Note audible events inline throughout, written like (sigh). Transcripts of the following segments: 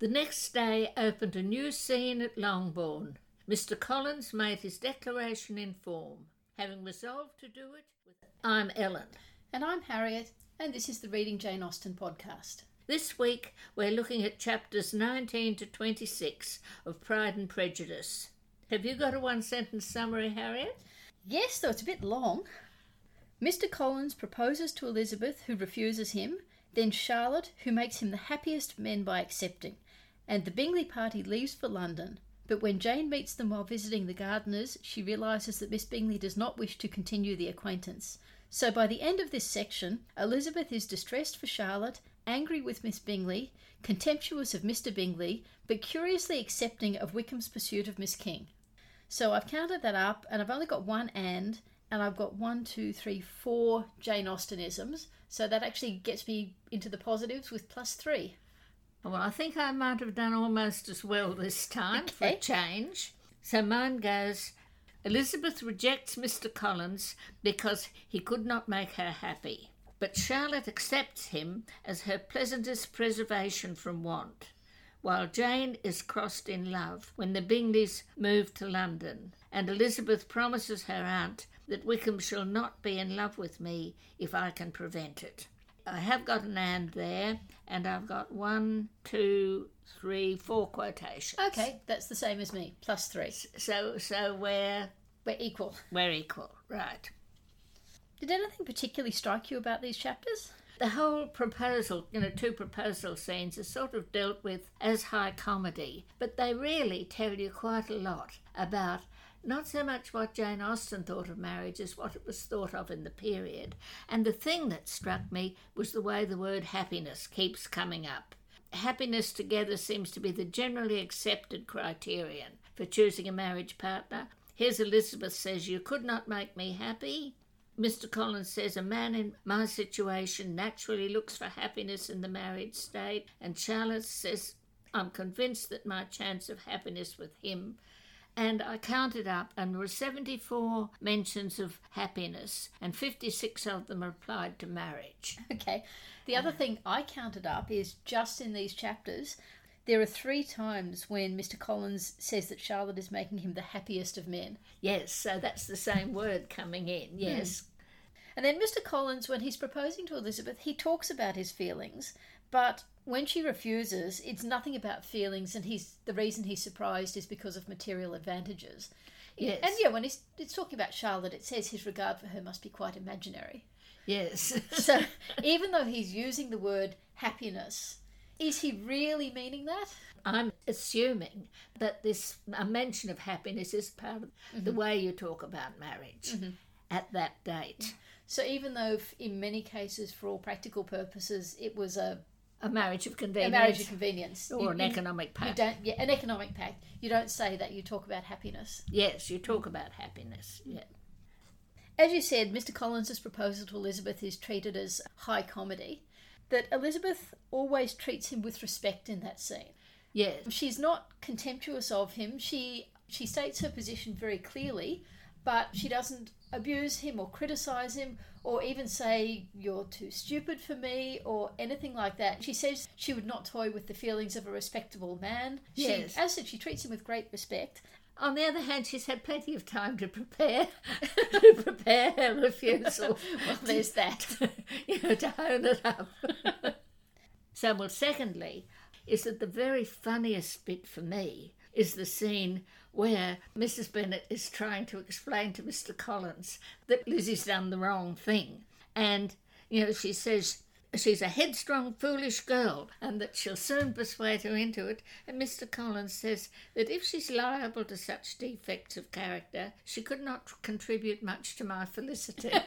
The next day opened a new scene at Longbourn. Mr. Collins made his declaration in form, having resolved to do it with I'm Ellen. And I'm Harriet, and this is the Reading Jane Austen podcast. This week we're looking at chapters 19 to 26 of Pride and Prejudice. Have you got a one sentence summary, Harriet? Yes, though it's a bit long. Mr. Collins proposes to Elizabeth, who refuses him, then Charlotte, who makes him the happiest of men by accepting, and the Bingley party leaves for London. But when Jane meets them while visiting the Gardiners, she realises that Miss Bingley does not wish to continue the acquaintance. So by the end of this section, Elizabeth is distressed for Charlotte angry with Miss Bingley, contemptuous of Mr. Bingley, but curiously accepting of Wickham's pursuit of Miss King. So I've counted that up, and I've only got one and, and I've got one, two, three, four Jane Austenisms. So that actually gets me into the positives with plus three. Well, I think I might have done almost as well this time okay. for a change. So mine goes Elizabeth rejects Mr. Collins because he could not make her happy but Charlotte accepts him as her pleasantest preservation from want, while Jane is crossed in love when the Bingleys move to London, and Elizabeth promises her aunt that Wickham shall not be in love with me if I can prevent it. I have got an and there, and I've got one, two, three, four quotations. Okay, that's the same as me, plus three. So, so we're we're equal. We're equal, right? Did anything particularly strike you about these chapters? The whole proposal, you know, two proposal scenes are sort of dealt with as high comedy, but they really tell you quite a lot about not so much what Jane Austen thought of marriage as what it was thought of in the period. And the thing that struck me was the way the word happiness keeps coming up. Happiness together seems to be the generally accepted criterion for choosing a marriage partner. Here's Elizabeth says, You could not make me happy. Mr. Collins says a man in my situation naturally looks for happiness in the married state, and Charlotte says I'm convinced that my chance of happiness with him. And I counted up, and there were 74 mentions of happiness, and 56 of them applied to marriage. (laughs) Okay. The other thing I counted up is just in these chapters, there are three times when Mr. Collins says that Charlotte is making him the happiest of men. Yes, so that's the same word coming in, hmm. yes. And then Mr. Collins, when he's proposing to Elizabeth, he talks about his feelings, but when she refuses, it's nothing about feelings, and he's the reason he's surprised is because of material advantages. Yes. And yeah, when he's, it's talking about Charlotte, it says his regard for her must be quite imaginary. Yes. (laughs) so even though he's using the word happiness, is he really meaning that? I'm assuming that this a mention of happiness is part of mm-hmm. the way you talk about marriage mm-hmm. at that date. So even though in many cases, for all practical purposes, it was a a marriage of convenience, a marriage of convenience, or you, an economic pact. You don't, yeah, an economic pact. You don't say that. You talk about happiness. Yes, you talk about happiness. Yeah. As you said, Mr. Collins's proposal to Elizabeth is treated as high comedy. That Elizabeth always treats him with respect in that scene. Yes. She's not contemptuous of him. She she states her position very clearly, but she doesn't abuse him or criticize him or even say you're too stupid for me or anything like that. She says she would not toy with the feelings of a respectable man. She, yes. As said, she treats him with great respect. On the other hand, she's had plenty of time to prepare to (laughs) prepare her refusal. well, there's that. (laughs) you know, to hone it up. (laughs) so, well, secondly, is that the very funniest bit for me is the scene where Mrs. Bennet is trying to explain to Mr. Collins that Lizzie's done the wrong thing. And, you know, she says she's a headstrong, foolish girl and that she'll soon persuade her into it. And Mr. Collins says that if she's liable to such defects of character, she could not contribute much to my felicity. (laughs)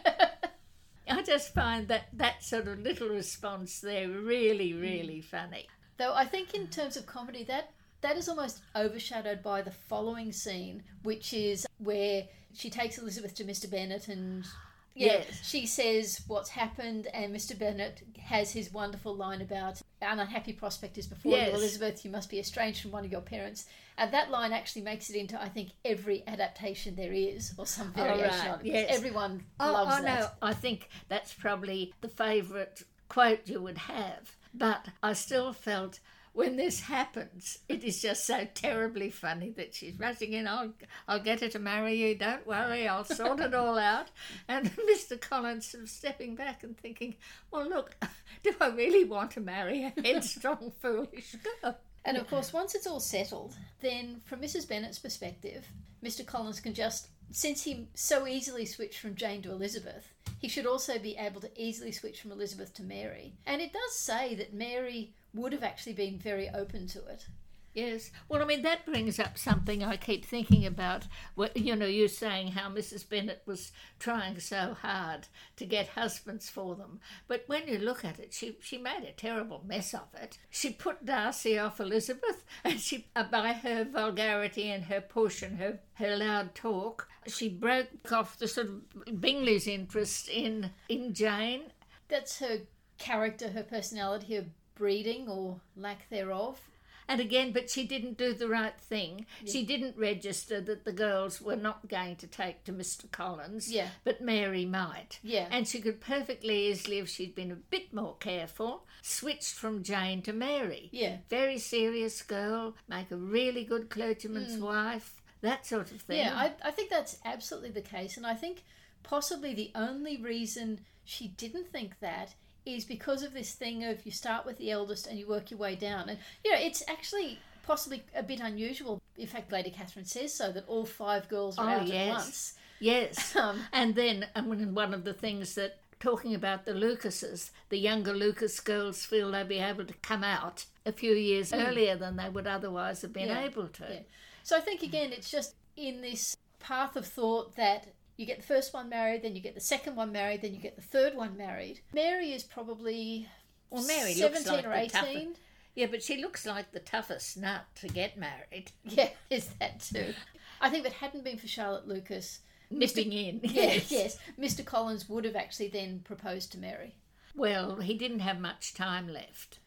I just find that that sort of little response there really, really mm. funny. Though I think in terms of comedy, that that is almost overshadowed by the following scene, which is where she takes Elizabeth to Mr. Bennet and yeah, yes. she says what's happened, and Mr. Bennet has his wonderful line about an unhappy prospect is before yes. you, Elizabeth. You must be estranged from one of your parents. And that line actually makes it into, I think, every adaptation there is, or some variation oh, right. on it. Yes. Everyone oh, oh loves oh, that. No, I think that's probably the favourite quote you would have. But I still felt when this happens, it is just so terribly funny that she's rushing in. I'll, I'll get her to marry you. Don't worry, I'll sort it all out. And (laughs) Mr. Collins sort of stepping back and thinking, well, look, (laughs) do I really want to marry a headstrong, (laughs) foolish girl? And of course, once it's all settled, then from Mrs. Bennet's perspective, Mr. Collins can just, since he so easily switched from Jane to Elizabeth, he should also be able to easily switch from Elizabeth to Mary. And it does say that Mary would have actually been very open to it. Yes. Well, I mean, that brings up something I keep thinking about. You know, you're saying how Mrs. Bennet was trying so hard to get husbands for them. But when you look at it, she, she made a terrible mess of it. She put Darcy off Elizabeth, (laughs) and she, uh, by her vulgarity and her push and her, her loud talk, she broke off the sort of Bingley's interest in, in Jane. That's her character, her personality, her breeding or lack thereof. And again, but she didn't do the right thing. Yeah. She didn't register that the girls were not going to take to Mr. Collins, yeah. but Mary might. Yeah. And she could perfectly easily, if she'd been a bit more careful, switched from Jane to Mary. Yeah. Very serious girl, make a really good clergyman's mm. wife, that sort of thing. Yeah, I, I think that's absolutely the case. And I think possibly the only reason she didn't think that is because of this thing of you start with the eldest and you work your way down. And, you know, it's actually possibly a bit unusual. In fact, Lady Catherine says so that all five girls are oh, out yes. at once. Yes. (laughs) Um, and then and one of the things that talking about the Lucases, the younger Lucas girls feel they'll be able to come out a few years mm. earlier than they would otherwise have been yeah. able to. Yeah. So I think again, it's just in this path of thought that you get the first one married, then you get the second one married, then you get the third one married. Mary is probably well, Mary 17 like or 18. Yeah, but she looks like the toughest nut to get married. (laughs) Yeah, is that too? I think if it hadn't been for Charlotte Lucas nipping Mr. in, (laughs) yes. yes, Mr. Collins would have actually then proposed to Mary. Well, he didn't have much time left.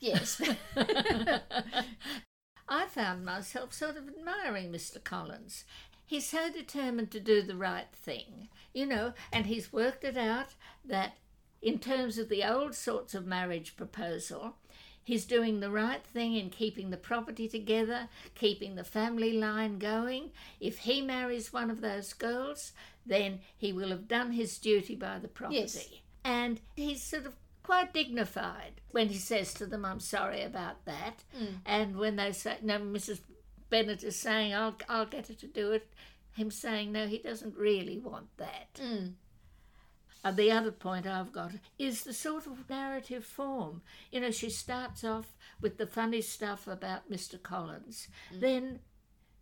Yes. (laughs) I found myself sort of admiring Mr. Collins he's so determined to do the right thing, you know, and he's worked it out that in terms of the old sorts of marriage proposal, he's doing the right thing in keeping the property together, keeping the family line going. If he marries one of those girls, then he will have done his duty by the property. Yes. And he's sort of quite dignified when he says to them, I'm sorry about that. Mm. And when they say, No, Mrs. Bennet is saying, I'll, I'll get her to do it. Him saying, no, he doesn't really want that. Mm. And the other point I've got is the sort of narrative form. You know, she starts off with the funny stuff about Mr. Collins. Mm. Then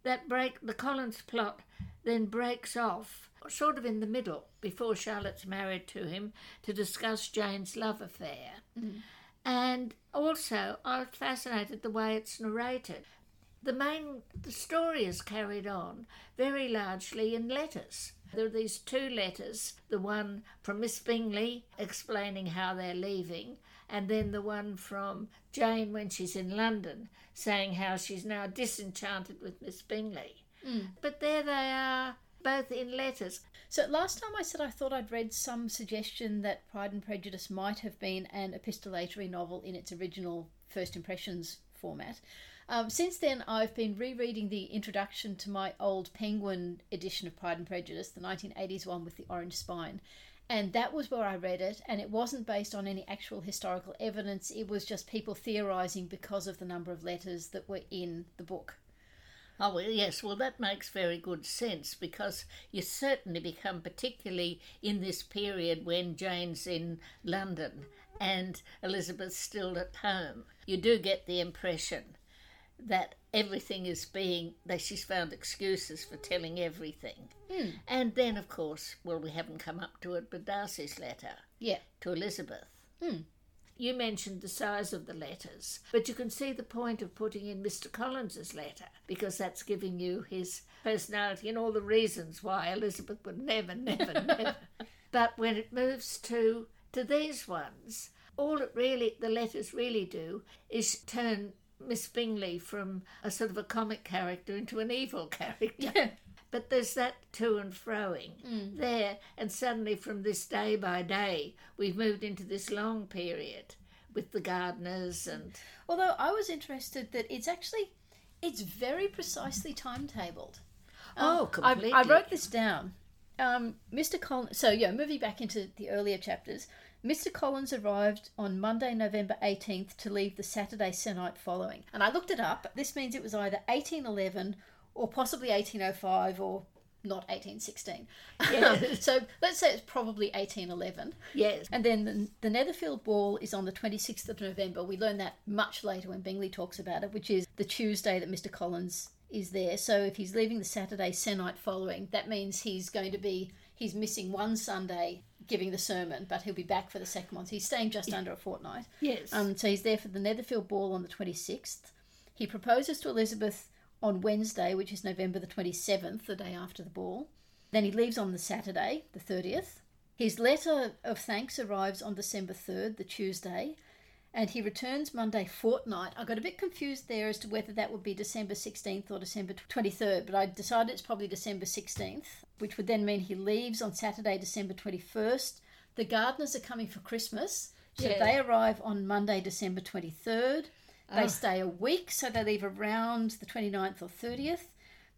that break, the Collins plot then breaks off sort of in the middle before Charlotte's married to him to discuss Jane's love affair. Mm. And also, I was fascinated the way it's narrated the main the story is carried on very largely in letters. There are these two letters, the one from Miss Bingley explaining how they're leaving, and then the one from Jane when she's in London saying how she's now disenchanted with Miss Bingley. Mm. But there they are, both in letters. So last time I said I thought I'd read some suggestion that Pride and Prejudice might have been an epistolatory novel in its original first impressions format. Um, since then, I've been rereading the introduction to my old Penguin edition of Pride and Prejudice, the 1980s one with the orange spine. And that was where I read it, and it wasn't based on any actual historical evidence. It was just people theorising because of the number of letters that were in the book. Oh, well, yes, well, that makes very good sense because you certainly become, particularly in this period when Jane's in London and Elizabeth's still at home, you do get the impression that everything is being that she's found excuses for telling everything. Mm. And then of course, well we haven't come up to it, but Darcy's letter. Yeah. To Elizabeth. Mm. You mentioned the size of the letters, but you can see the point of putting in Mr. Collins's letter because that's giving you his personality and all the reasons why Elizabeth would never, never, (laughs) never. But when it moves to to these ones, all it really the letters really do is turn Miss Bingley from a sort of a comic character into an evil (laughs) character. Yeah. But there's that to and froing mm. there, and suddenly from this day by day, we've moved into this long period with the Gardiners and Although I was interested that it's actually it's very precisely timetabled. oh, I, completely. I wrote this down. Um, Mr. Collins. So yeah, moving back into the earlier chapters, Mr. Collins arrived on Monday, November eighteenth, to leave the Saturday se'nnight following. And I looked it up. This means it was either eighteen eleven or possibly eighteen oh five or not eighteen sixteen. Yes. (laughs) so let's say it's probably eighteen eleven. Yes. And then the, the Netherfield Ball is on the 26th of November. We learn that much later when Bingley talks about it, which is the Tuesday that Mr. Collins is there. So if he's leaving the Saturday se'nnight following, that means he's going to be, he's missing one Sunday giving the sermon, but he'll be back for the second one. So he's staying just under a fortnight. Yes. Um, so he's there for the Netherfield Ball on the 26th. He proposes to Elizabeth on Wednesday, which is November the 27th, the day after the ball. Then he leaves on the Saturday, the 30th. His letter of thanks arrives on December 3rd, the Tuesday, and he returns Monday fortnight. I got a bit confused there as to whether that would be December 16th or December 23rd, but I decided it's probably December 16th, which would then mean he leaves on Saturday, December 21st. The Gardiners are coming for Christmas, so Yeah. they arrive on Monday, December 23rd. They Oh. stay a week, so they leave around the 29th or 30th.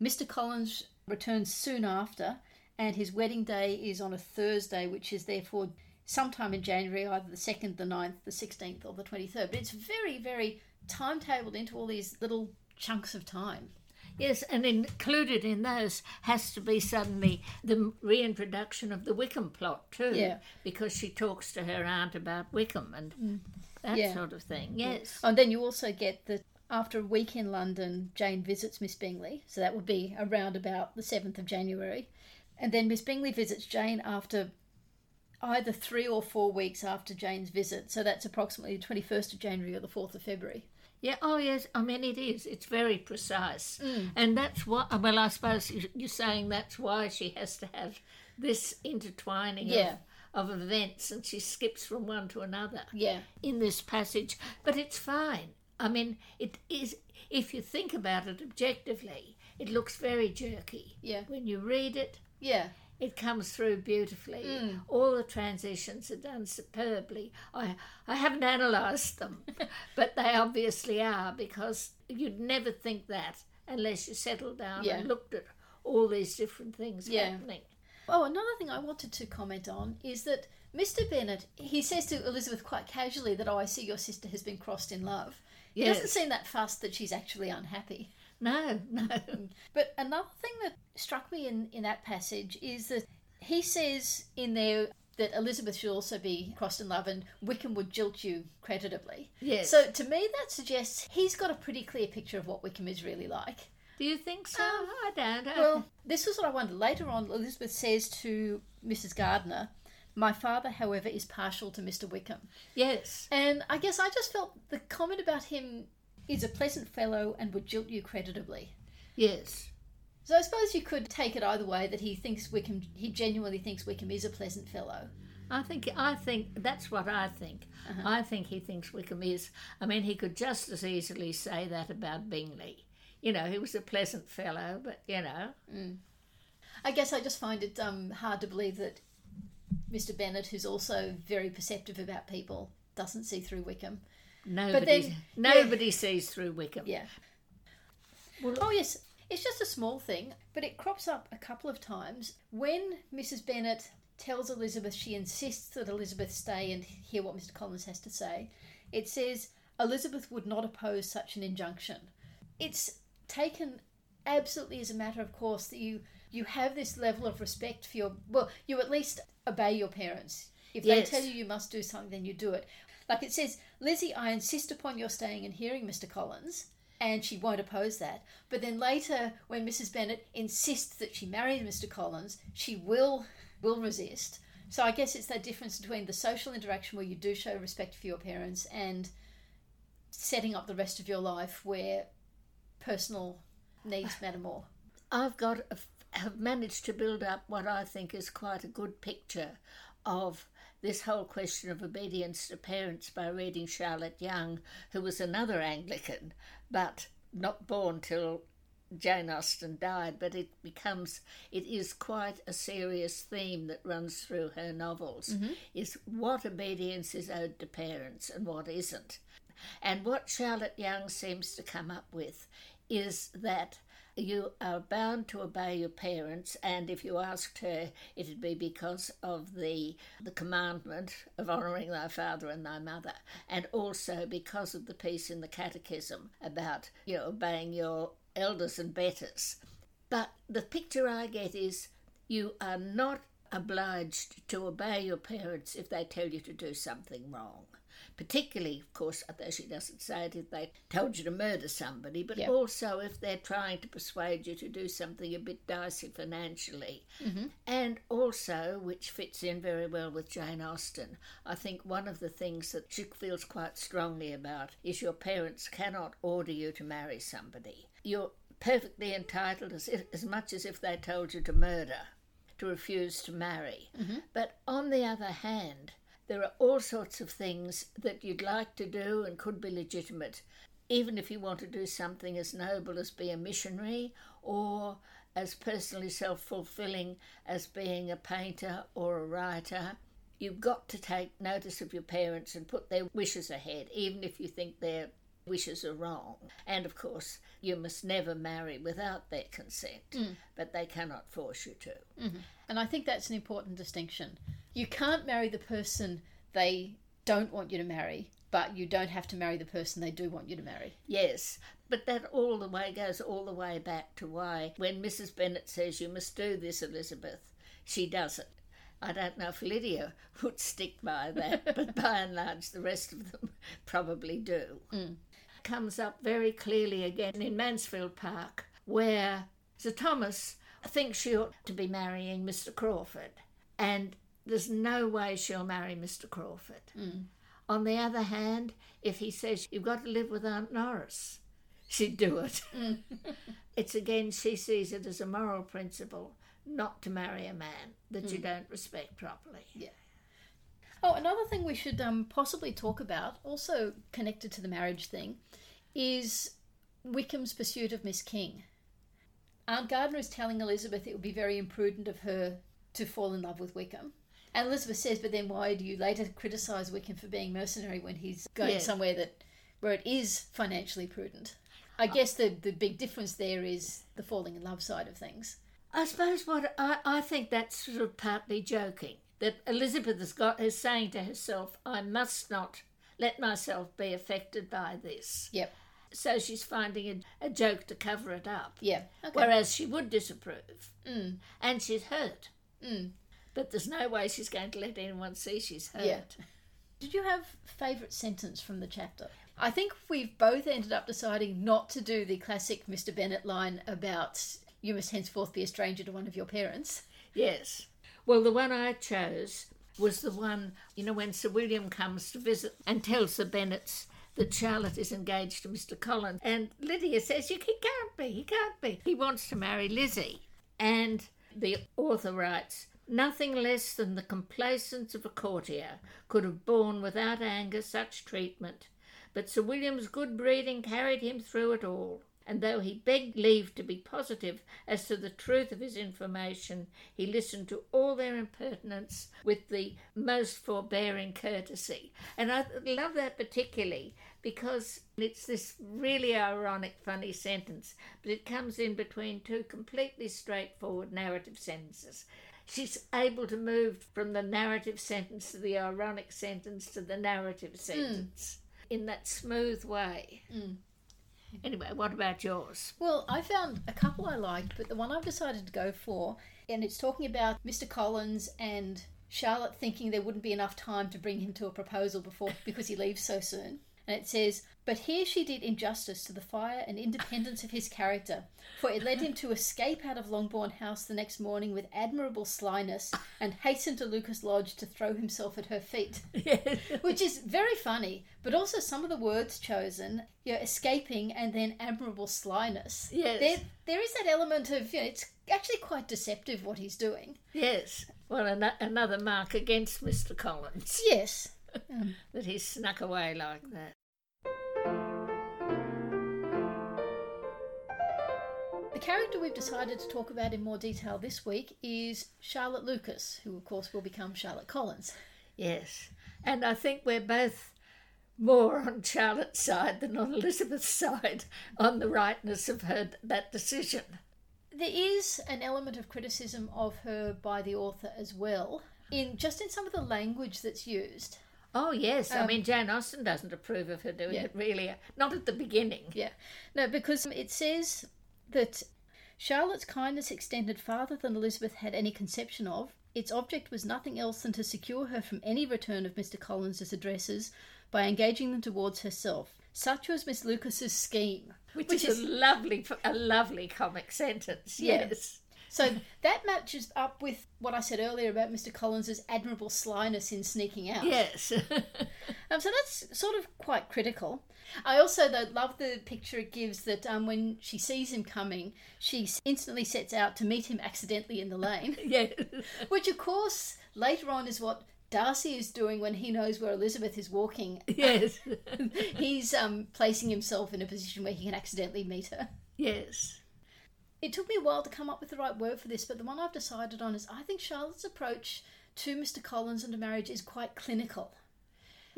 Mr. Collins returns soon after, and his wedding day is on a Thursday, which is therefore sometime in January, either the 2nd, the 9th, the 16th, or the 23rd. But it's very, very timetabled into all these little chunks of time. Yes, and included in those has to be suddenly the reintroduction of the Wickham plot too. Yeah. Because she talks to her aunt about Wickham and mm. that Yeah. sort of thing. Yes. And then you also get that after a week in London, Jane visits Miss Bingley. So that would be around about the 7th of January. And then Miss Bingley visits Jane after either three or four weeks after Jane's visit. So that's approximately the 21st of January or the 4th of February. Yeah, oh yes, I mean it is. It's very precise. Mm. And that's what, well, I suppose you- you're saying that's why she has to have this intertwining Yeah. of, of events and she skips from one to another. Yeah. in this passage, but it's fine. I mean, it is, if you think about it objectively, it looks very jerky. Yeah. When you read it, Yeah. It comes through beautifully. Mm. All the transitions are done superbly. I, I haven't analysed them, (laughs) but they obviously are because you'd never think that unless you settled down Yeah. and looked at all these different things Yeah. happening. Oh, another thing I wanted to comment on is that Mr. Bennet, he says to Elizabeth quite casually that, oh, I see your sister has been crossed in love. He doesn't seem that fussed that she's actually unhappy. No, no. But another thing that struck me in, in that passage is that he says in there that Elizabeth should also be crossed in love and Wickham would jilt you creditably. Yes. So to me, that suggests he's got a pretty clear picture of what Wickham is really like. Do you think so? Um, I don't. I Well, this was what I wondered. Later on, Elizabeth says to Mrs. Gardiner, My father, however, is partial to Mr. Wickham. yes. And I guess I just felt the comment about him is a pleasant fellow and would jilt you creditably. Yes. So I suppose you could take it either way that he thinks Wickham, he genuinely thinks Wickham is a pleasant fellow. I think I think that's what I think. Uh-huh. I think he thinks Wickham is. I mean, he could just as easily say that about Bingley. You know, he was a pleasant fellow, but you know, I guess I just find it um, hard to believe that Mr. Bennet, who's also very perceptive about people, doesn't see through Wickham. Nobody then- nobody sees through Wickham. Yeah. Well, Oh, yes. It's just a small thing, but it crops up a couple of times. When Mrs. Bennet tells Elizabeth she insists that Elizabeth stay and hear what Mr. Collins has to say, it says Elizabeth would not oppose such an injunction. It's taken absolutely as a matter of course that you you have this level of respect for your well, you at least obey your parents. If Yes. they tell you you must do something, then you do it. Like it says, Lizzie, I insist upon your staying and hearing Mr. Collins and she won't oppose that. But then later, when Mrs. Bennet insists that she marry Mr. Collins, she will will resist. So I guess it's that difference between the social interaction where you do show respect for your parents and setting up the rest of your life where personal needs matter more. I've got have managed to build up what I think is quite a good picture of this whole question of obedience to parents by reading Charlotte Yonge, who was another Anglican, but not born till Jane Austen died, but it becomes it is quite a serious theme that runs through her novels. Mm-hmm. Is what obedience is owed to parents and what isn't. And what Charlotte Yonge seems to come up with is that you are bound to obey your parents, and if you asked her, it'd be because of the the commandment of honouring thy father and thy mother, and also because of the piece in the Catechism about you know obeying your elders and betters. But the picture I get is you are not obliged to obey your parents if they tell you to do something wrong. Particularly, of course, although she doesn't say it if they told you to murder somebody, but also if they're trying to persuade you to do something a bit dicey financially. Mm-hmm. And also, which fits in very well with Jane Austen, I think one of the things that she feels quite strongly about is your parents cannot order you to marry somebody. You're perfectly entitled, as, if, as much as if they told you to murder, to refuse to marry. Mm-hmm. But on the other hand, there are all sorts of things that you'd like to do and could be legitimate, even if you want to do something as noble as be a missionary or as personally self fulfilling as being a painter or a writer. You've got to take notice of your parents and put their wishes ahead, even if you think their wishes are wrong. And of course, you must never marry without their consent, mm. but they cannot force you to. Mm-hmm. And I think that's an important distinction. You can't marry the person they don't want you to marry, but you don't have to marry the person they do want you to marry. Yes, but that all the way goes all the way back to why when Mrs. Bennet says you must do this, Elizabeth, she does it. I don't know if Lydia would stick by that, (laughs) but by and large, the rest of them (laughs) probably do. Mm. Comes up very clearly again in Mansfield Park, where Sir Thomas thinks she ought to be marrying Mr. Crawford, and there's no way she'll marry Mr. Crawford. Hmm. On the other hand, if he says you've got to live with Aunt Norris, she'd do it. Hmm. (laughs) it's again, she sees it as a moral principle not to marry a man that you hmm. don't respect properly. Oh, another thing we should um, possibly talk about, also connected to the marriage thing, is Wickham's pursuit of Miss King. Aunt Gardiner is telling Elizabeth it would be very imprudent of her to fall in love with Wickham. And Elizabeth says, but then why do you later criticise Wickham for being mercenary when he's going somewhere that where it is financially prudent? I guess the, the big difference there is the falling in love side of things. I suppose what I, I think that's sort of partly joking that Elizabeth has got is saying to herself, I must not let myself be affected by this. Yep. So she's finding a, a joke to cover it up. Yeah. Okay. Whereas she would disapprove. Mm. And she's hurt. Mm. But there's no way she's going to let anyone see she's hurt. Yeah. Did you have favourite sentence from the chapter? I think we've both ended up deciding not to do the classic Mr. Bennet line about you must henceforth be a stranger to one of your parents. Yes. Well, the one I chose was the one, you know, when Sir William comes to visit and tells the Bennets that Charlotte is engaged to Mr. Collins. And Lydia says, "You- He can't be, he can't be. He wants to marry Lizzie. And the author writes, Nothing less than the complaisance of a courtier could have borne without anger such treatment. But Sir William's good breeding carried him through it all, and though he begged leave to be positive as to the truth of his information, he listened to all their impertinence with the most forbearing courtesy. And I love that particularly because it's this really ironic, funny sentence, but it comes in between two completely straightforward narrative sentences. She's able to move from the narrative sentence to the ironic sentence to the narrative hmm. sentence in that smooth way. Hmm. Anyway, what about yours? Well, I found a couple I liked, but the one I've decided to go for, and it's talking about Mr. Collins and Charlotte thinking there wouldn't be enough time to bring him to a proposal before because he leaves so soon. And it says, But here she did injustice to the fire and independence of his character, for it led him to escape out of Longbourn House the next morning with admirable slyness and hasten to Lucas Lodge to throw himself at her feet. (laughs) Which is very funny, but also some of the words chosen, you know, escaping and then admirable slyness. Yes. There, there is that element of, you know, it's actually quite deceptive what he's doing. yes. Well, an- another mark against Mr. Collins Yes. (laughs) that he snuck away like that. The character we've decided to talk about in more detail this week is Charlotte Lucas, who, of course, will become Charlotte Collins. Yes. And I think we're both more on Charlotte's side than on Elizabeth's side on the rightness of her that decision. There is an element of criticism of her by the author as well, in just in some of the language that's used. Oh yes, I Um, mean Jane Austen doesn't approve of her doing Yeah. it really. Not at the beginning. Yeah. No, because it says that Charlotte's kindness extended farther than Elizabeth had any conception of. Its object was nothing else than to secure her from any return of Mr. Collins's addresses by engaging them towards herself. Such was Miss Lucas's scheme. Which, Which is, is- a lovely, a lovely comic sentence. Yes. So that matches up with what I said earlier about Mr. Collins's admirable slyness in sneaking out. Yes. (laughs) Um, so that's sort of quite critical. I also though love the picture it gives that um, when she sees him coming, she instantly sets out to meet him accidentally in the lane, (laughs) yes. which of course later on is what Darcy is doing when he knows where Elizabeth is walking. Yes. (laughs) He's um, placing himself in a position where he can accidentally meet her. yes. It took me a while to come up with the right word for this, but the one I've decided on is I think Charlotte's approach to Mr. Collins and to marriage is quite clinical.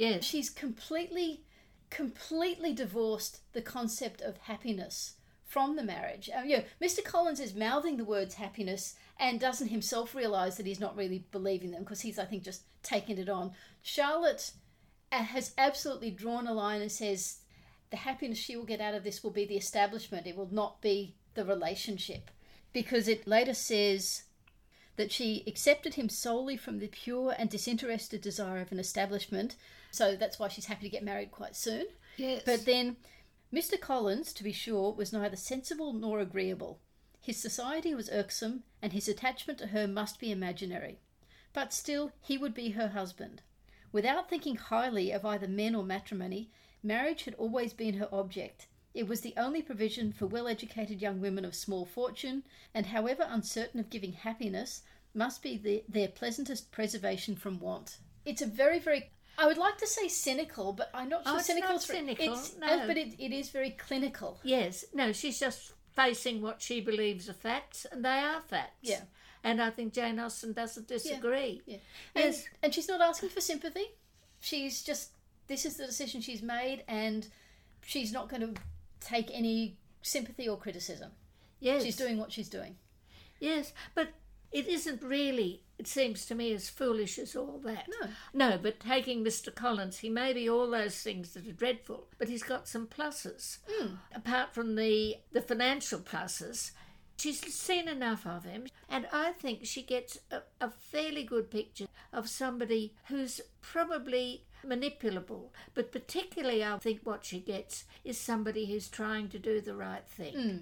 Yes. she's completely completely divorced the concept of happiness from the marriage um, you know, mr collins is mouthing the words happiness and doesn't himself realize that he's not really believing them because he's i think just taking it on charlotte uh, has absolutely drawn a line and says the happiness she will get out of this will be the establishment it will not be the relationship because it later says that she accepted him solely from the pure and disinterested desire of an establishment. So that's why she's happy to get married quite soon. Yes. But then, Mr. Collins, to be sure, was neither sensible nor agreeable. His society was irksome, and his attachment to her must be imaginary. But still, he would be her husband. Without thinking highly of either men or matrimony, marriage had always been her object. It was the only provision for well educated young women of small fortune, and however uncertain of giving happiness, must be the, their pleasantest preservation from want. It's a very, very I would like to say cynical, but I'm not Oh, sure it's cynical. not cynical, It's, no. uh, but it, it is very clinical. Yes, no, she's just facing what she believes are facts, and they are facts. Yeah. And I think Jane Austen doesn't disagree. Yeah. And, Yes. and she's not asking for sympathy. She's just, this is the decision she's made, and she's not going to take any sympathy or criticism. Yes. She's doing what she's doing. Yes, but it isn't really, it seems to me, as foolish as all that. No. No, but taking Mr. Collins, he may be all those things that are dreadful, but he's got some pluses. Hmm. Apart from the, the financial pluses, she's seen enough of him, and I think she gets a, a fairly good picture of somebody who's probably manipulable, but particularly I think what she gets is somebody who's trying to do the right thing. Hmm.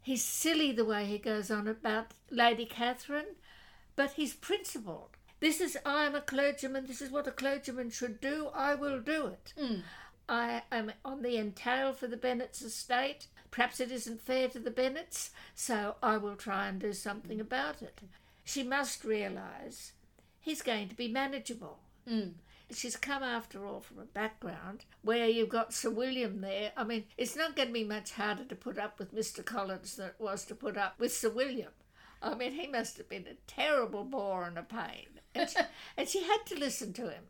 He's silly the way he goes on about Lady Catherine, but he's principled. This is, I'm a clergyman, this is what a clergyman should do, I will do it. Hmm. I am on the entail for the Bennets estate. Perhaps it isn't fair to the Bennets, so I will try and do something hmm. about it. She must realise he's going to be manageable. She's come, after all, from a background where you've got Sir William there. I mean, it's not going to be much harder to put up with Mr. Collins than it was to put up with Sir William. I mean, he must have been a terrible bore and a pain. And she, (laughs) and she had to listen to him.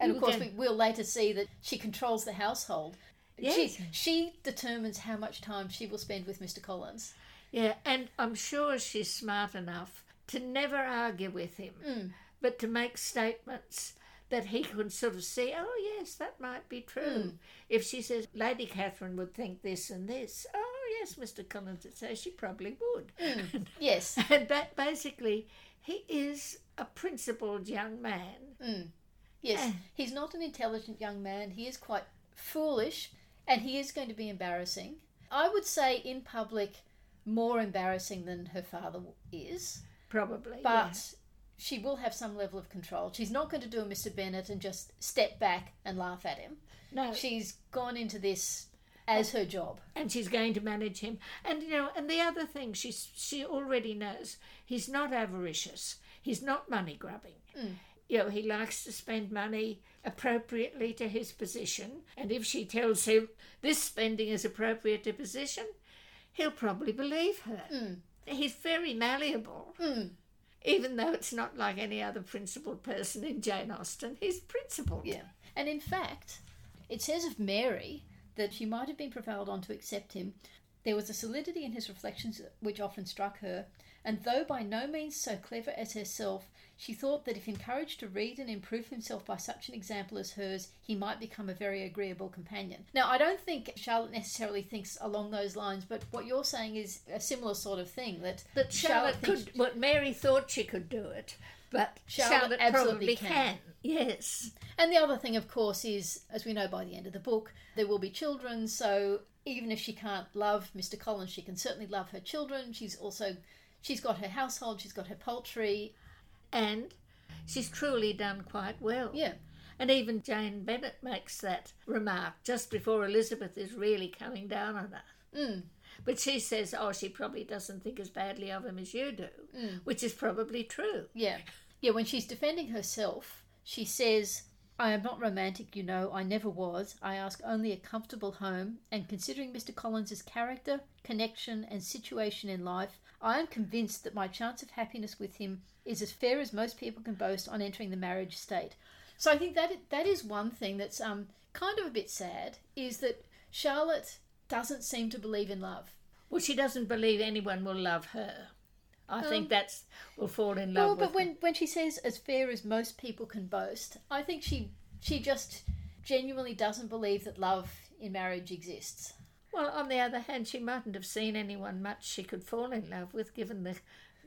And of course, we will later see that she controls the household. Yes. She, she determines how much time she will spend with Mr. Collins. Yeah, and I'm sure she's smart enough to never argue with him, mm. but to make statements that he could sort of see, oh, yes, that might be true. Hmm. If she says, Lady Catherine would think this and this, oh, yes, Mr. Collins would say she probably would. Hmm. (laughs) Yes. (laughs) and that basically, he is a principled young man. Hmm. Yes, he's not an intelligent young man. He is quite foolish and he is going to be embarrassing. I would say in public, more embarrassing than her father is, Probably. but. She will have some level of control. She's not going to do a Mr. Bennet and just step back and laugh at him. No. She's gone into this as her job. and she's going to manage him. And you know, and the other thing, she's she already knows he's not avaricious. He's not money grubbing. You know, he likes to spend money appropriately to his position. And if she tells him this spending is appropriate to position, he'll probably believe her. Mm. He's very malleable. Mm. Even though it's not like any other principled person in Jane Austen, he's principled. Yeah. And in fact, it says of Mary that she might have been prevailed on to accept him. There was a solidity in his reflections which often struck her, and though by no means so clever as herself, she thought that if encouraged to read and improve himself by such an example as hers, he might become a very agreeable companion. Now, I don't think Charlotte necessarily thinks along those lines, but what you're saying is a similar sort of thing that But Charlotte, thinks- could, what Mary thought she could do it, but Charlotte Charlotte, absolutely probably can. can. Yes. And the other thing, of course, is as we know by the end of the book, there will be children. So even if she can't love Mr. Collins, she can certainly love her children. She's also she's got her household, she's got her poultry. And she's truly done quite well. Yeah, And even Jane Bennet makes that remark just before Elizabeth is really coming down on her. mm, But she says, oh, she probably doesn't think as badly of him as you do, Mm. which is probably true. yeah, yeah. When she's defending herself, she says. I am not romantic, you know, I never was. I ask only a comfortable home, and considering Mr. Collins's character, connection, and situation in life, I am convinced that my chance of happiness with him is as fair as most people can boast on entering the marriage state. So I think that that is one thing that's um, kind of a bit sad is that Charlotte doesn't seem to believe in love. Well, she doesn't believe anyone will love her. I think that's will fall in love Well, with but her. when when she says as fair as most people can boast, I think she she just genuinely doesn't believe that love in marriage exists. Well, on the other hand, she mightn't have seen anyone much she could fall in love with, given the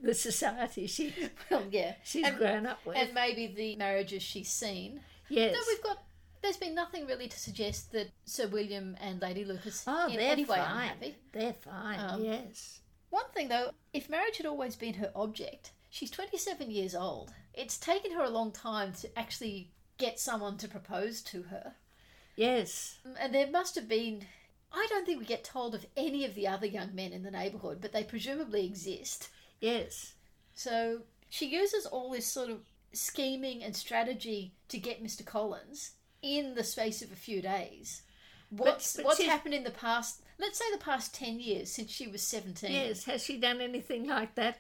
the society she (laughs) Well, yeah, she's and, grown up with. and maybe the marriages she's seen. yes. No, we've got. There's been nothing really to suggest that Sir William and Lady Lucas oh, in they're any way fine. unhappy. They're fine. Um, yes. One thing though, if marriage had always been her object, she's 27 years old. It's taken her a long time to actually get someone to propose to her. Yes. And there must have been. I don't think we get told of any of the other young men in the neighbourhood, but they presumably exist. Yes. So she uses all this sort of scheming and strategy to get Mr. Collins in the space of a few days. What's, but what's she's- happened in the past, let's say the past 10 years since she was 17? Yes. Has she done anything like that?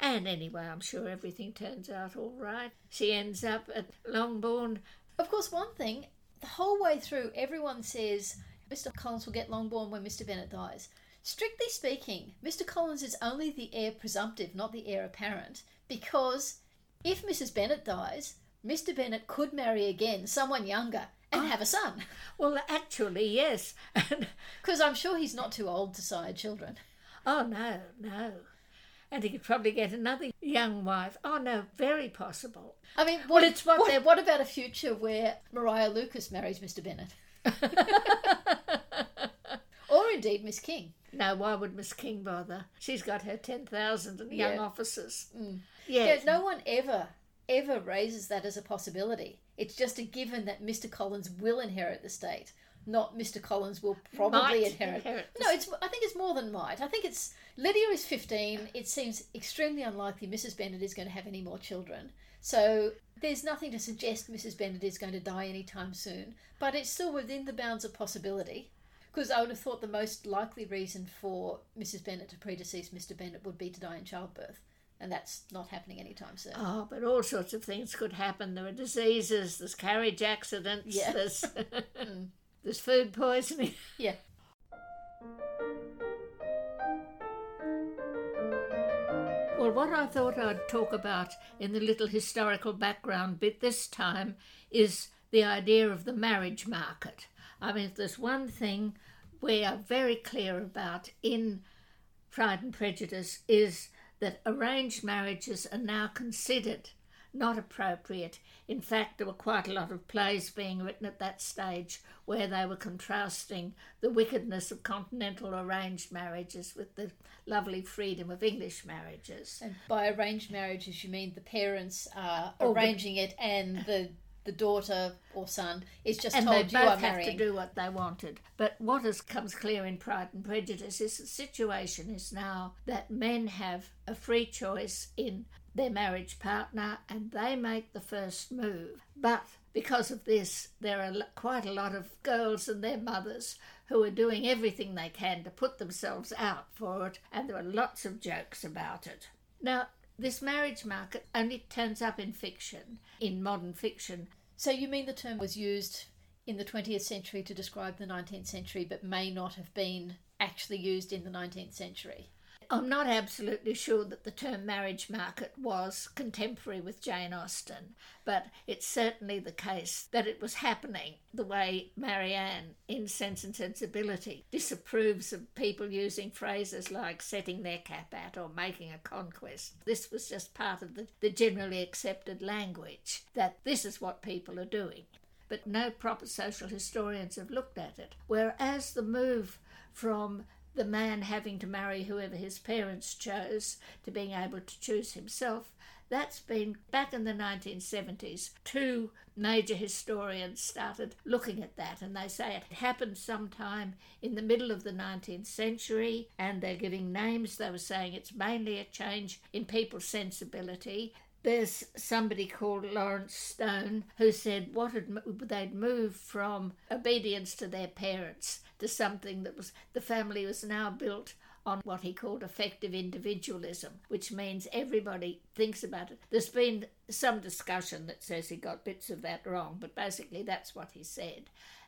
And anyway, I'm sure everything turns out all right. She ends up at Longbourn. Of course, one thing, the whole way through, everyone says Mr. Collins will get Longbourn when Mr. Bennet dies. Strictly speaking, Mr. Collins is only the heir presumptive, not the heir apparent, because if Mrs. Bennet dies, Mr. Bennet could marry again someone younger and ah. have a son. Well, actually, yes. Because (laughs) I'm sure he's not too old to sire children. oh no, no. And he could probably get another young wife. Oh no, very possible. I mean, what, it's what what, what about a future where Mariah Lucas marries Mr. Bennet? (laughs) (laughs) or indeed Miss King? No, why would Miss King bother? She's got her 10,000 and young Yeah. officers. Mm. Yes. Yeah, no one ever, ever raises that as a possibility. It's just a given that Mr. Collins will inherit the state, not Mr. Collins will probably Might inherit. inherit No, it's. I think it's more than might. I think it's. Lydia is fifteen. It seems extremely unlikely Mrs. Bennet is going to have any more children. So there's nothing to suggest Mrs. Bennet is going to die anytime soon. But it's still within the bounds of possibility. Because I would have thought the most likely reason for Mrs. Bennet to predecease Mr. Bennet would be to die in childbirth. And that's not happening anytime soon. Oh, but all sorts of things could happen. There are diseases, there's carriage accidents, Yeah. there's, (laughs) (laughs) mm. there's food poisoning. Yeah. Well, what I thought I'd talk about in the little historical background bit this time is the idea of the marriage market. I mean, if there's one thing we are very clear about in Pride and Prejudice is that arranged marriages are now considered not appropriate. In fact, there were quite a lot of plays being written at that stage where they were contrasting the wickedness of continental arranged marriages with the lovely freedom of English marriages. And by arranged marriages, you mean the parents are arranging it, and the the daughter or son is just and they told you are both have marrying. to do what they wanted. But what has comes clear in Pride and Prejudice is the situation is now that men have a free choice in their marriage partner and they make the first move. But because of this, there are quite a lot of girls and their mothers who are doing everything they can to put themselves out for it, and there are lots of jokes about it. Now, this marriage market only turns up in fiction, in modern fiction. So you mean the term was used in the 20th century to describe the 19th century, but may not have been actually used in the 19th century? I'm not absolutely sure that the term marriage market was contemporary with Jane Austen, but it's certainly the case that it was happening the way Marianne in Sense and Sensibility disapproves of people using phrases like setting their cap at or making a conquest. This was just part of the, the generally accepted language that this is what people are doing. But no proper social historians have looked at it. Whereas the move from the man having to marry whoever his parents chose to being able to choose himself. That's been back in the 1970s. Two major historians started looking at that, and they say it happened sometime in the middle of the 19th century, and they're giving names. They were saying it's mainly a change in people's sensibility. There's somebody called Lawrence Stone who said what had, they'd moved from obedience to their parents to something that was the family was now built on what he called affective individualism, which means everybody thinks about it. There's been some discussion that says he got bits of that wrong, but basically that's what he said.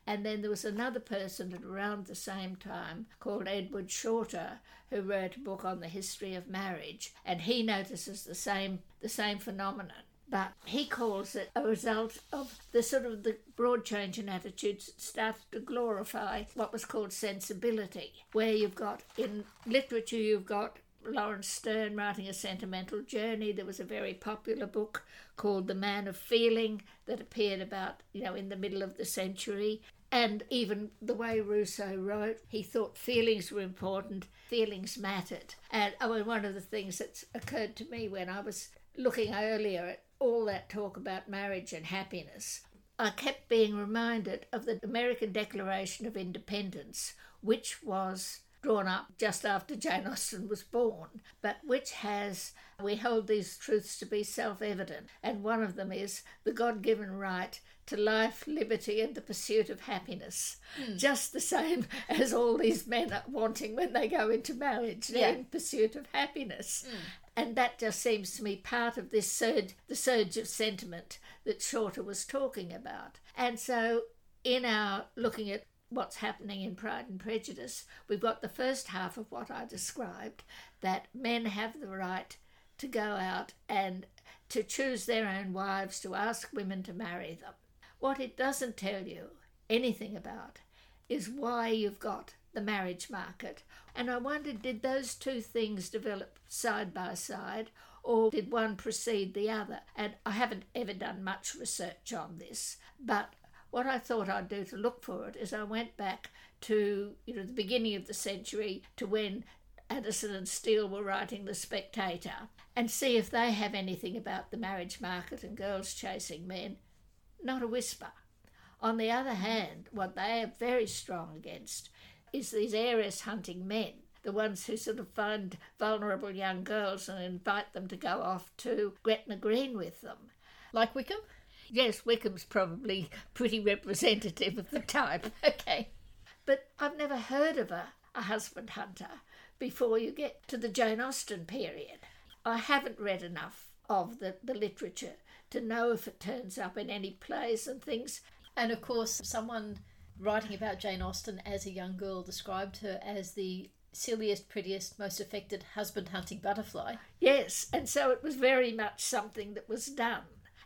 And then there was another person at around the same time called Edward Shorter who wrote a book on the history of marriage, and he notices the same the same phenomenon but he calls it a result of the sort of the broad change in attitudes that started to glorify what was called sensibility, where you've got in literature you've got Laurence Sterne writing a sentimental journey. There was a very popular book called The Man of Feeling that appeared about, you know, in the middle of the century. And even the way Rousseau wrote, he thought feelings were important, feelings mattered. And I mean, one of the things that's occurred to me when I was looking earlier at all that talk about marriage and happiness, I kept being reminded of the American Declaration of Independence, which was drawn up just after Jane Austen was born, but which has, we hold these truths to be self evident, and one of them is the God given right to life, liberty, and the pursuit of happiness. Mm. Just the same as all these men are wanting when they go into marriage, they're yeah. in pursuit of happiness. Mm. And that just seems to me part of this surge, the surge of sentiment that Shorter was talking about. And so, in our looking at what's happening in Pride and Prejudice, we've got the first half of what I described that men have the right to go out and to choose their own wives, to ask women to marry them. What it doesn't tell you anything about is why you've got the marriage market. And I wondered did those two things develop side by side or did one precede the other? And I haven't ever done much research on this, but what I thought I'd do to look for it is I went back to you know the beginning of the century to when Addison and Steele were writing The Spectator and see if they have anything about the marriage market and girls chasing men. Not a whisper. On the other hand, what they are very strong against is these heiress hunting men, the ones who sort of find vulnerable young girls and invite them to go off to Gretna Green with them. Like Wickham? Yes, Wickham's probably pretty representative of the type. (laughs) okay. But I've never heard of a, a husband hunter before you get to the Jane Austen period. I haven't read enough of the, the literature to know if it turns up in any plays and things. And of course, someone writing about Jane Austen as a young girl described her as the silliest, prettiest, most affected husband hunting butterfly. Yes, and so it was very much something that was done.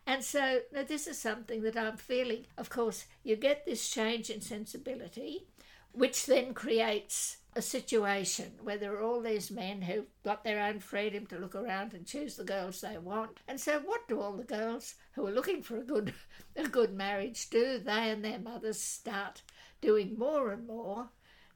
And so now this is something that I'm feeling. Of course, you get this change in sensibility, which then creates a situation where there are all these men who've got their own freedom to look around and choose the girls they want. And so what do all the girls who are looking for a good (laughs) a good marriage do? They and their mothers start doing more and more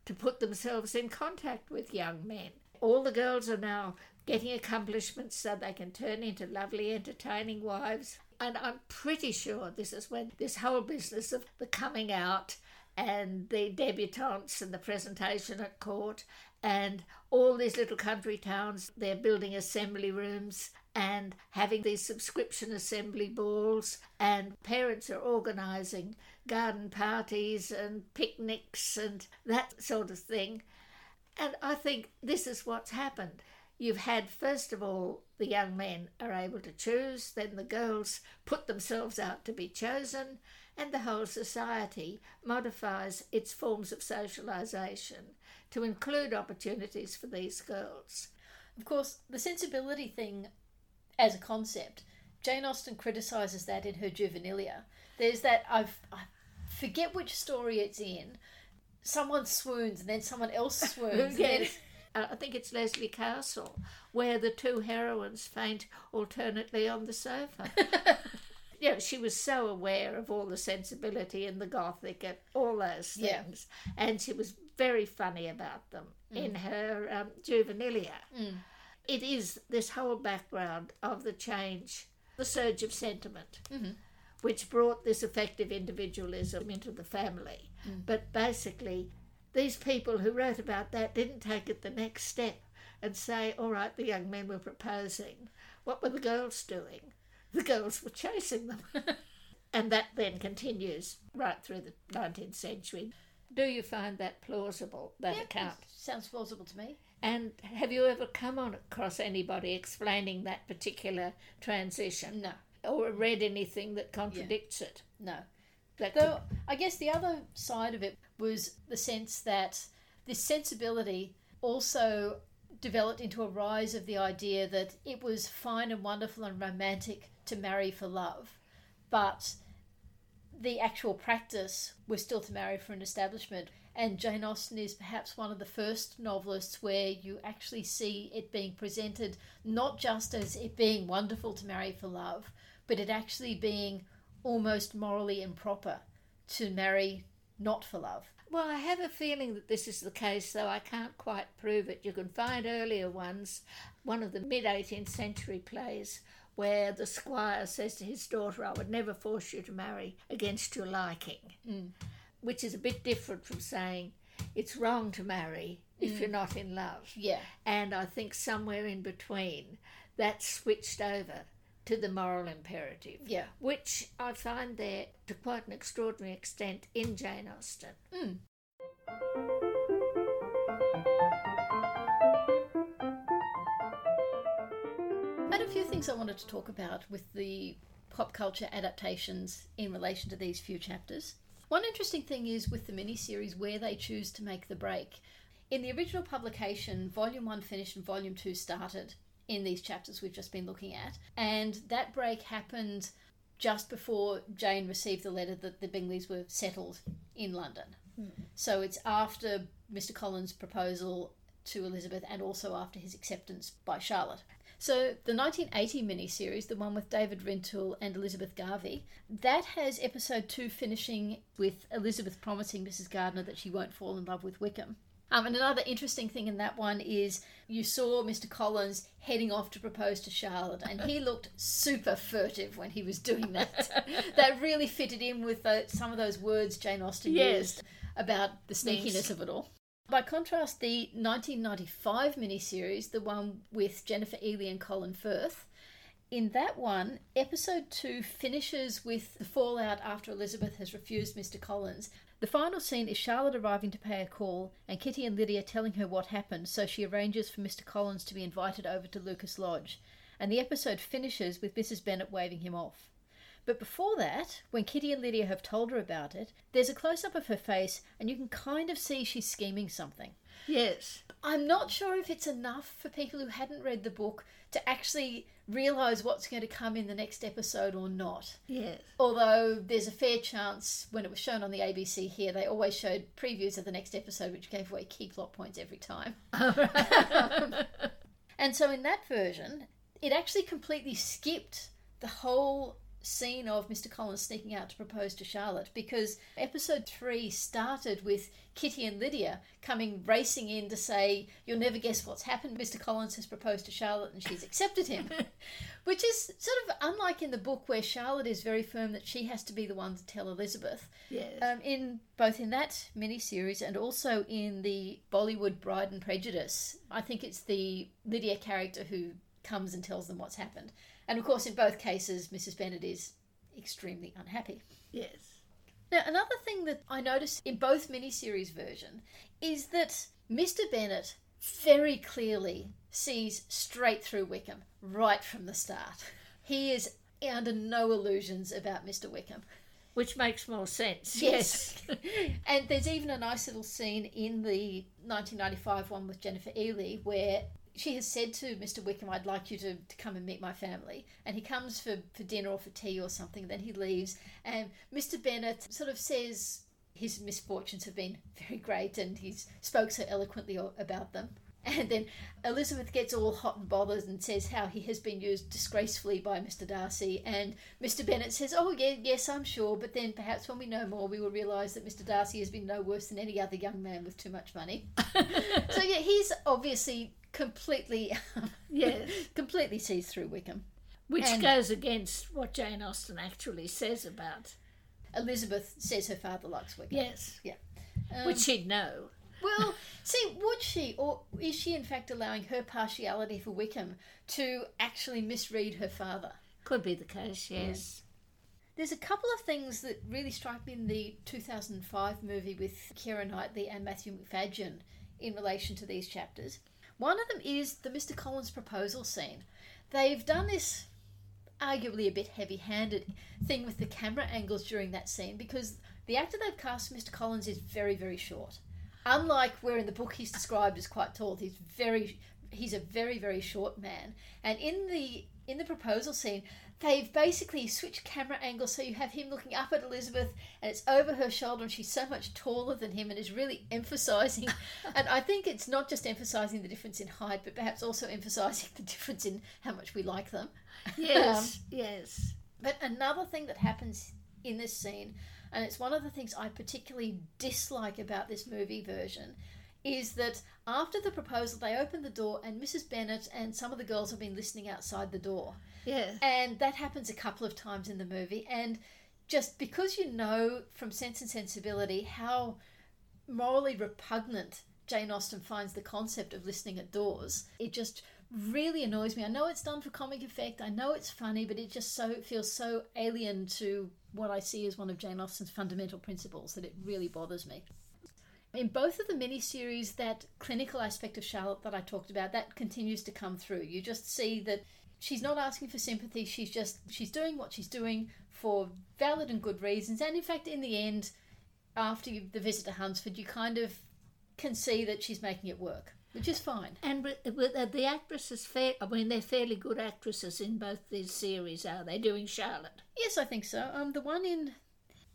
to put themselves in contact with young men. All the girls are now getting accomplishments so they can turn into lovely entertaining wives. And I'm pretty sure this is when this whole business of the coming out and the debutantes and the presentation at court and all these little country towns they're building assembly rooms and having these subscription assembly balls and parents are organising garden parties and picnics and that sort of thing. And I think this is what's happened. You've had, first of all, the young men are able to choose, then the girls put themselves out to be chosen, and the whole society modifies its forms of socialisation to include opportunities for these girls. Of course, the sensibility thing as a concept, Jane Austen criticises that in her Juvenilia. There's that, I've, I forget which story it's in, someone swoons and then someone else (laughs) swoons. yes. Uh, I think it's Lesley Castle, where the two heroines faint alternately on the sofa. (laughs) yeah, she was so aware of all the sensibility and the gothic and all those things, yeah. and she was very funny about them mm. in her um, juvenilia. Mm. It is this whole background of the change, the surge of sentiment, mm-hmm. which brought this affective individualism into the family. Mm. But basically, these people who wrote about that didn't take it the next step and say, all right, the young men were proposing. What were the girls doing? The girls were chasing them. (laughs) and that then continues right through the 19th century. Do you find that plausible, that account? Sounds plausible to me. And have you ever come on across anybody explaining that particular transition? No. Or read anything that contradicts yeah. it? No. That Though could... I guess the other side of it was the sense that this sensibility also developed into a rise of the idea that it was fine and wonderful and romantic to marry for love, but the actual practice was still to marry for an establishment. And Jane Austen is perhaps one of the first novelists where you actually see it being presented not just as it being wonderful to marry for love, but it actually being almost morally improper to marry not for love. Well, I have a feeling that this is the case, though I can't quite prove it. You can find earlier ones, one of the mid 18th century plays, where the squire says to his daughter, I would never force you to marry against your liking, mm. which is a bit different from saying it's wrong to marry if mm. you're not in love. Yeah. And I think somewhere in between that switched over to the moral imperative. Yeah. Which I find there to quite an extraordinary extent in Jane Austen. Mm. Few things I wanted to talk about with the pop culture adaptations in relation to these few chapters. One interesting thing is with the miniseries where they choose to make the break. In the original publication, Volume 1 finished and Volume 2 started in these chapters we've just been looking at. And that break happened just before Jane received the letter that the Bingleys were settled in London. Mm. So it's after Mr. Collins' proposal to Elizabeth and also after his acceptance by Charlotte. So the 1980 miniseries, the one with David Rintoul and Elizabeth Garvie, that has episode two finishing with Elizabeth promising Mrs. Gardiner that she won't fall in love with Wickham. Um, and another interesting thing in that one is you saw Mr. Collins heading off to propose to Charlotte, and he (laughs) looked super furtive when he was doing that. (laughs) that really fitted in with the, some of those words Jane Austen yes. used about the sneakiness of it all. By contrast, the 1995 miniseries, the one with Jennifer Ehle and Colin Firth, in that one, episode two finishes with the fallout after Elizabeth has refused Mr. Collins the final scene is Charlotte arriving to pay a call and Kitty and Lydia telling her what happened, so she arranges for Mr. Collins to be invited over to Lucas Lodge. And the episode finishes with Mrs. Bennet waving him off. But before that, when Kitty and Lydia have told her about it, there's a close up of her face and you can kind of see she's scheming something. Yes. I'm not sure if it's enough for people who hadn't read the book to actually realise what's going to come in the next episode or not. Yes. Although there's a fair chance when it was shown on the ABC here, they always showed previews of the next episode, which gave away key plot points every time. (laughs) and so in that version, it actually completely skipped the whole scene of Mr. Collins sneaking out to propose to Charlotte because episode three started with Kitty and Lydia coming racing in to say, You'll never guess what's happened. Mr. Collins has proposed to Charlotte and she's accepted him. (laughs) Which is sort of unlike in the book where Charlotte is very firm that she has to be the one to tell Elizabeth. Yes. Um, in both in that miniseries and also in the Bollywood Bride and Prejudice, I think it's the Lydia character who comes and tells them what's happened. And of course, in both cases, Mrs. Bennet is extremely unhappy. Yes. Now, another thing that I noticed in both miniseries version is that Mr. Bennet very clearly sees straight through Wickham right from the start. He is under no illusions about Mr. Wickham. Which makes more sense. Yes. (laughs) and there's even a nice little scene in the 1995 one with Jennifer Ehle where she has said to Mr. Wickham, I'd like you to, to come and meet my family. And he comes for, for dinner or for tea or something, then he leaves. And Mr. Bennet sort of says his misfortunes have been very great and he's spoke so eloquently about them. And then Elizabeth gets all hot and bothered and says how he has been used disgracefully by Mr. Darcy. And Mr. Bennet says, Oh, yeah, yes, I'm sure, but then perhaps when we know more, we will realise that Mr. Darcy has been no worse than any other young man with too much money. (laughs) so, yeah, he's obviously completely, (laughs) yes, completely sees through Wickham. Which And- goes against what Jane Austen actually says about. Elizabeth says her father likes Wickham. Yes. Um, Which she'd know. Well, (laughs) see, would she, or is she in fact allowing her partiality for Wickham to actually misread her father? Could be the case, yes. There's a couple of things that really strike me in the 2005 movie with Keira Knightley and Matthew Macfadyen in relation to these chapters. One of them is the Mr. Collins proposal scene. They've done this arguably a bit heavy handed thing with the camera angles during that scene because the actor they've cast, Mr. Collins, is very, very short. Unlike where in the book he's described as quite tall, he's very he's a very, very short man. And in the in the proposal scene, they've basically switched camera angles so you have him looking up at Elizabeth and it's over her shoulder and she's so much taller than him and is really (laughs) emphasizing and I think it's not just emphasizing the difference in height but perhaps also (laughs) emphasizing the difference in how much we like them. (laughs) Um, yes, yes. But another thing that happens in this scene, and it's one of the things I particularly dislike about this movie version, is that after the proposal, they open the door and Mrs. Bennet and some of the girls have been listening outside the door. Yeah. And that happens a couple of times in the movie. And just because you know from Sense and Sensibility how morally repugnant Jane Austen finds the concept of listening at doors, it just really annoys me. I know it's done for comic effect, I know it's funny, but it just so feels so alien to what I see as one of Jane Austen's fundamental principles that it really bothers me. In both of the miniseries, that clinical aspect of Charlotte that I talked about, that continues to come through. You just see that she's not asking for sympathy, she's just she's doing what she's doing for valid and good reasons. And in fact, in the end, after you, the visit to Hunsford, you kind of can see that she's making it work, which is fine. And the actresses, fair, I mean, they're fairly good actresses in both these series, are they? Doing Charlotte. Yes, I think so. Um, the one in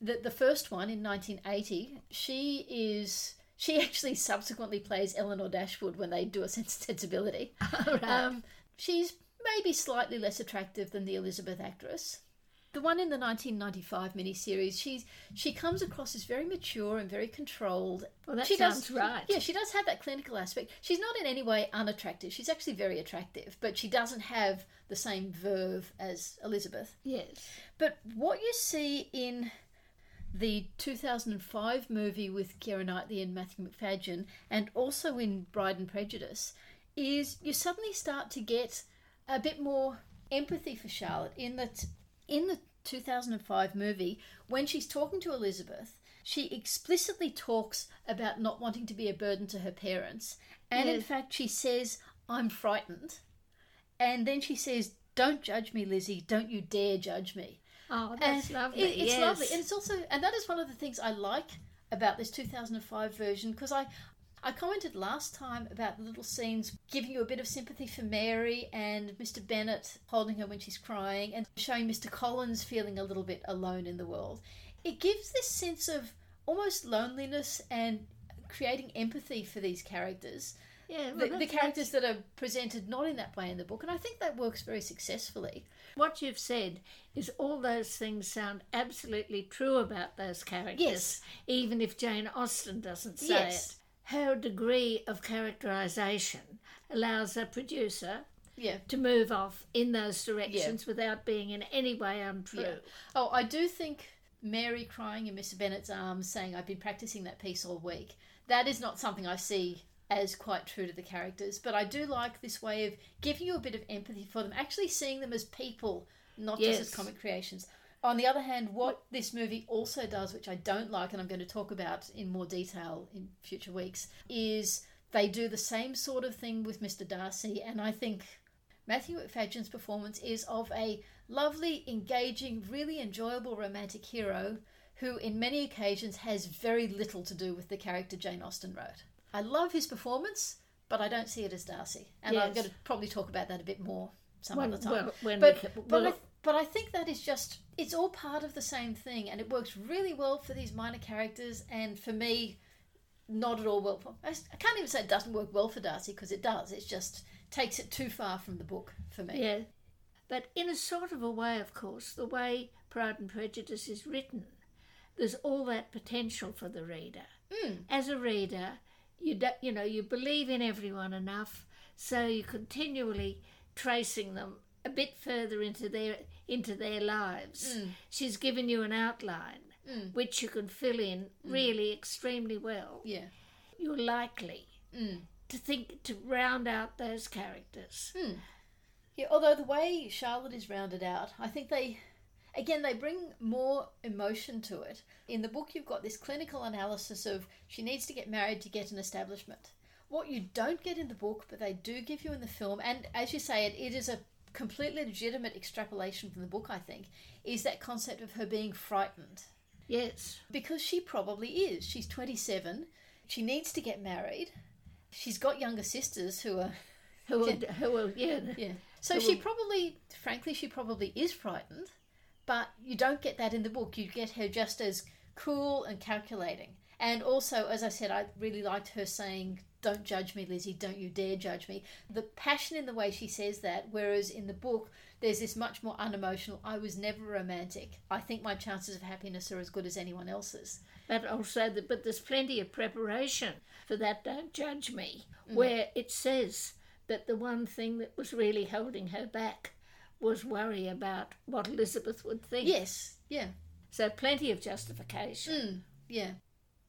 the the first one in 1980, she is she (laughs) actually subsequently plays Elinor Dashwood when they do a Sense (laughs) and Sensibility. Um, she's maybe slightly less attractive than the Elizabeth actress. The one in the 1995 miniseries, she's she comes across as very mature and very controlled. Well, that she sounds does, right. Yeah, she does have that clinical aspect. She's not in any way unattractive. She's actually very attractive, but she doesn't have the same verve as Elizabeth. Yes. But what you see in the 2005 movie with Keira Knightley and Matthew Macfadyen, and also in Bride and Prejudice, is you suddenly start to get a bit more empathy for Charlotte. In that in the 2005 movie when she's talking to Elizabeth she explicitly talks about not wanting to be a burden to her parents. And in fact she says i'm frightened. And then she says don't judge me lizzie. Don't you dare judge me Oh, that's and lovely. it- it's yes. lovely, and it's also, and that is one of the things I like about this 2005 version because I, I commented last time about the little scenes giving you a bit of sympathy for Mary and Mr. Bennet holding her when she's crying and showing Mr. Collins feeling a little bit alone in the world. It gives this sense of almost loneliness and creating empathy for these characters. Yeah, well, The, the that's- characters that are presented not in that way in the book, and I think that works very successfully. What you've said is all those things sound absolutely true about those characters, Yes. even if Jane Austen doesn't say Yes. it. Her degree of characterization allows a producer Yeah. to move off in those directions without being in any way untrue. Yeah. Oh, I do think Mary crying in Mr. Bennet's arms, saying, I've been practicing that piece all week, that is not something I see as quite true to the characters. But I do like this way of giving you a bit of empathy for them, actually seeing them as people, not just as comic creations. On the other hand, what this movie also does, which I don't like, and I'm going to talk about in more detail in future weeks, is they do the same sort of thing with Mr. Darcy, and I think Matthew Macfadyen's performance is of a lovely, engaging, really enjoyable romantic hero who, in many occasions, has very little to do with the character Jane Austen wrote. I love his performance, but I don't see it as Darcy, and I'm going to probably talk about that a bit more some When- other time. well, but we but, well- I, but I think that is just it's all part of the same thing, and it works really well for these minor characters, and for me, not at all well. For, I, I can't even say it doesn't work well for Darcy because it does. It just takes it too far from the book for me. Yeah. But in a sort of a way, of course, the way Pride and Prejudice is written, there's all that potential for the reader. Mm. As a reader, you do, you know you believe in everyone enough, so you're continually tracing them a bit further into their into their lives. Mm. She's given you an outline which you can fill in Mm. really extremely well. Yeah. You're likely Mm. to think to round out those characters. Yeah, although the way Charlotte is rounded out, I think they, again, they bring more emotion to it. In the book, you've got this clinical analysis of she needs to get married to get an establishment. What you don't get in the book, but they do give you in the film, and as you say, it, it is a completely legitimate extrapolation from the book, I think, is that concept of her being frightened. Yes. Because she probably is. She's 27, she needs to get married. She's got younger sisters who are Who will, who will, yeah. yeah. So she we'll- probably, frankly, she probably is frightened, but you don't get that in the book. You get her just as cool and calculating. And also, as I said, I really liked her saying, Don't judge me, Lizzie, don't you dare judge me. The passion in the way she says that, whereas in the book, there's this much more unemotional, I was never romantic. I think my chances of happiness are as good as anyone else's. But also, the, but there's plenty of preparation for that. Don't judge me. Mm. Where it says that the one thing that was really holding her back was worry about what Elizabeth would think. Yes, yeah. So plenty of justification. Mm, yeah.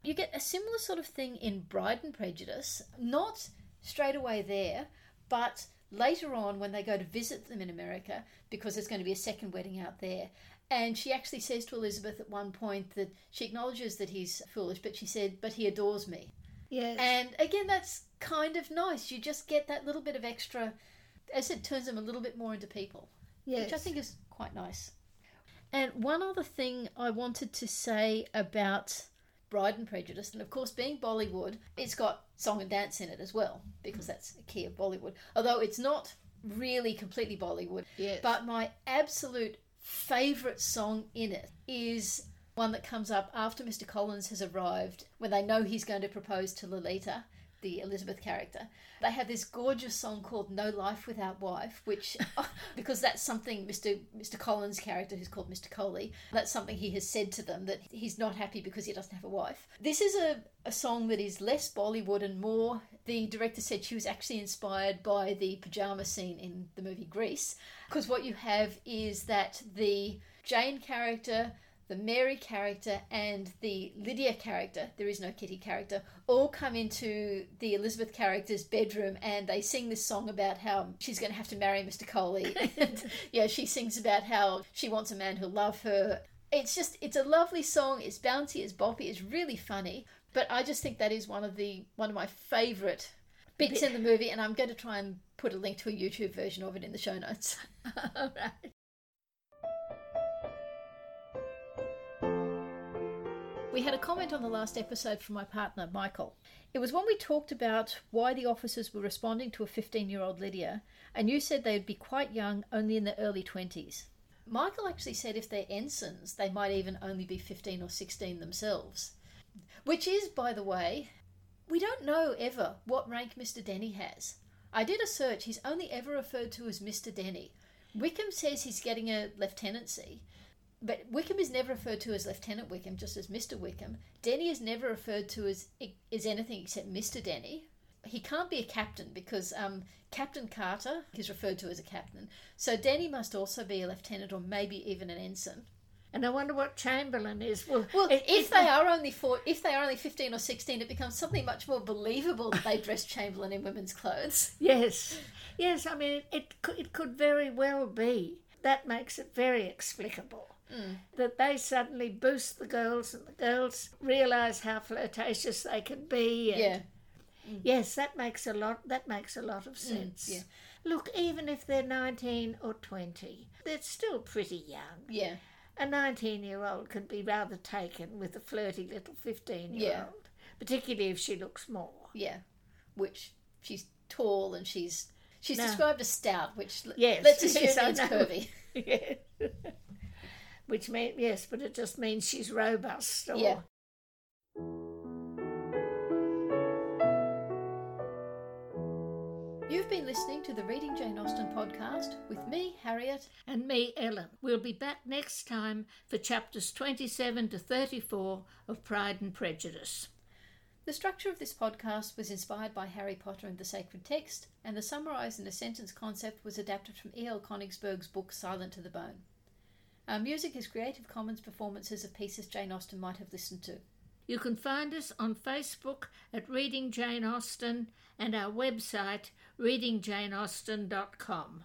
You get a similar sort of thing in Bride and Prejudice, not straight away there, but later on when they go to visit them in America, because there's going to be a second wedding out there. And she actually says to Elizabeth at one point that she acknowledges that he's foolish, but she said, But he adores me. Yes. And again, that's kind of nice. You just get that little bit of extra, as it turns them a little bit more into people yes. which I think is quite nice. And one other thing I wanted to say about Bride and Prejudice, and of course, being Bollywood, it's got song and dance in it as well, because that's a key of Bollywood. Although it's not really completely Bollywood, Yes. but my absolute favourite song in it is one that comes up after Mr. Collins has arrived, when they know he's going to propose to Lalita, the Elizabeth character. They have this gorgeous song called No Life Without Wife, which, (laughs) (laughs) because that's something Mr. Mr. Collins' character, who's called Mr. Kohli, that's something he has said to them that he's not happy because he doesn't have a wife. This is a, a song that is less Bollywood and more. The director said she was actually inspired by the pajama scene in the movie Grease, because what you have is that the Jane character the Mary character and the Lydia character, there is no Kitty character, all come into the Elizabeth character's bedroom and they sing this song about how she's going to have to marry Mr. Kohli. (laughs) and, yeah, she sings about how she wants a man who'll love her. It's just, it's a lovely song. It's bouncy, it's boppy, it's really funny. But I just think that is one of the one of my favourite bits in the movie, and I'm going to try and put a link to a YouTube version of it in the show notes. (laughs) All right. We had a comment on the last episode from my partner, Michael. It was when we talked about why the officers were responding to a 15 year old Lydia, and you said they would be quite young, only in their early 20s. Michael actually said if they're ensigns, they might even only be 15 or 16 themselves. Which is, by the way, we don't know ever what rank Mr. Denny has. I did a search, he's only ever referred to as Mr. Denny. Wickham says he's getting a lieutenancy, but Wickham is never referred to as Lieutenant Wickham, just as Mr. Wickham. Denny is never referred to as is anything except Mr. Denny. He can't be a captain because um, Captain Carter is referred to as a captain. So Denny must also be a lieutenant or maybe even an ensign. And I wonder what Chamberlain is. Well, Well, if, if they are only four, if they are only fifteen or sixteen, it becomes something much more believable that they dress Chamberlain in women's clothes. (laughs) yes, yes. I mean, it it could very well be. That makes it very explicable. Mm. that they suddenly boost the girls and the girls realise how flirtatious they can be. And Yeah. Mm. Mm. Yes, that makes a lot. That makes a lot of sense. yeah. Look, even if they're nineteen or twenty, they're still pretty young. Yeah. A nineteen-year-old can be rather taken with a flirty little fifteen-year-old, particularly if she looks more. Yeah. Which she's tall and she's she's No. described as stout, which Yes, let's assume (laughs) yes, means curvy. (laughs) yes. Which means yes, but it just means she's robust. Or, Yeah. You've been listening to the Reading Jane Austen podcast with me, Harriet. And me, Ellen. We'll be back next time for chapters 27 to 34 of Pride and Prejudice. The structure of this podcast was inspired by Harry Potter and the Sacred Text, and the summarised in a sentence concept was adapted from E.L. Konigsburg's book Silent to the Bone. Our music is Creative Commons performances of pieces Jane Austen might have listened to. You can find us on Facebook at Reading Jane Austen and our website readingjaneausten.com.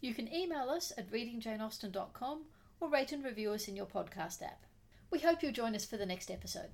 You can email us at readingjaneausten.com or rate and review us in your podcast app. We hope you'll join us for the next episode.